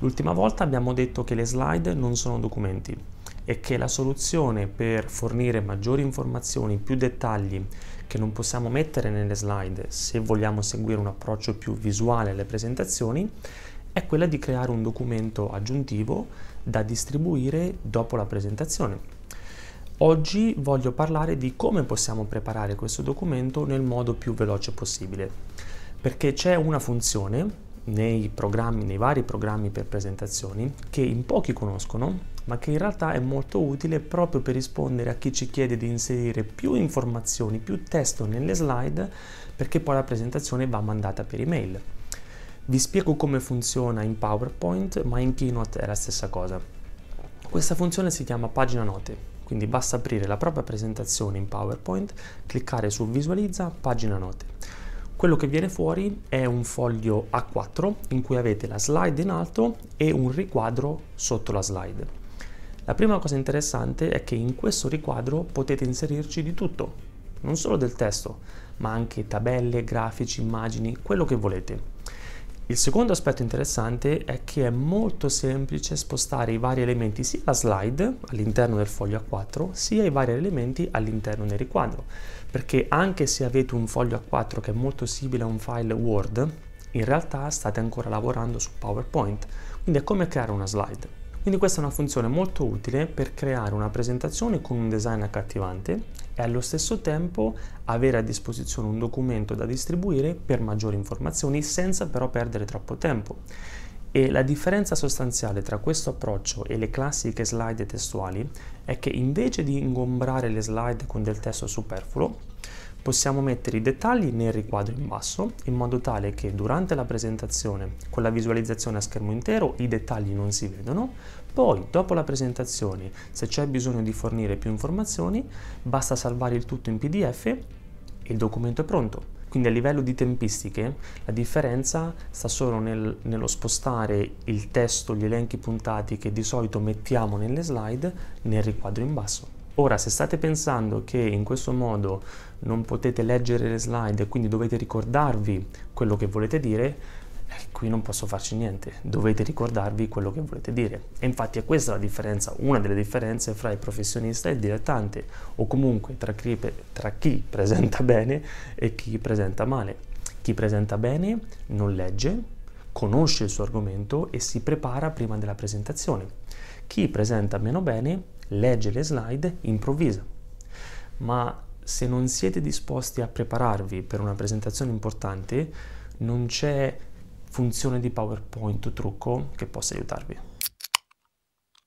L'ultima volta abbiamo detto che le slide non sono documenti e che la soluzione per fornire maggiori informazioni, più dettagli che non possiamo mettere nelle slide se vogliamo seguire un approccio più visuale alle presentazioni è quella di creare un documento aggiuntivo da distribuire dopo la presentazione. Oggi voglio parlare di come possiamo preparare questo documento nel modo più veloce possibile, perché c'è una funzione nei programmi, nei vari programmi per presentazioni che in pochi conoscono, ma che in realtà è molto utile proprio per rispondere a chi ci chiede di inserire più informazioni, più testo nelle slide, perché poi la presentazione va mandata per email. Vi spiego come funziona in PowerPoint, ma in Keynote è la stessa cosa. Questa funzione si chiama pagina note, quindi basta aprire la propria presentazione in PowerPoint, cliccare su visualizza pagina note quello che viene fuori è un foglio A4 in cui avete la slide in alto e un riquadro sotto la slide. La prima cosa interessante è che in questo riquadro potete inserirci di tutto, non solo del testo, ma anche tabelle, grafici, immagini, quello che volete. Il secondo aspetto interessante è che è molto semplice spostare i vari elementi sia la slide all'interno del foglio A4 sia i vari elementi all'interno del riquadro. Perché anche se avete un foglio A4 che è molto simile a un file Word in realtà state ancora lavorando su PowerPoint. Quindi è come creare una slide. Quindi questa è una funzione molto utile per creare una presentazione con un design accattivante e allo stesso tempo avere a disposizione un documento da distribuire per maggiori informazioni senza però perdere troppo tempo. E la differenza sostanziale tra questo approccio e le classiche slide testuali è che invece di ingombrare le slide con del testo superfluo, possiamo mettere i dettagli nel riquadro in basso in modo tale che durante la presentazione con la visualizzazione a schermo intero i dettagli non si vedono, poi dopo la presentazione se c'è bisogno di fornire più informazioni basta salvare il tutto in pdf e il documento è pronto. Quindi a livello di tempistiche la differenza sta solo nel, nello spostare il testo, gli elenchi puntati che di solito mettiamo nelle slide nel riquadro in basso. Ora, se state pensando che in questo modo non potete leggere le slide e quindi dovete ricordarvi quello che volete dire, eh, qui non posso farci niente, dovete ricordarvi quello che volete dire. E infatti è questa la differenza, una delle differenze fra il professionista e il dilettante, o comunque tra chi, tra chi presenta bene e chi presenta male. Chi presenta bene non legge, conosce il suo argomento e si prepara prima della presentazione. Chi presenta meno bene legge le slide, improvvisa. Ma se non siete disposti a prepararvi per una presentazione importante, non c'è funzione di PowerPoint o trucco che possa aiutarvi.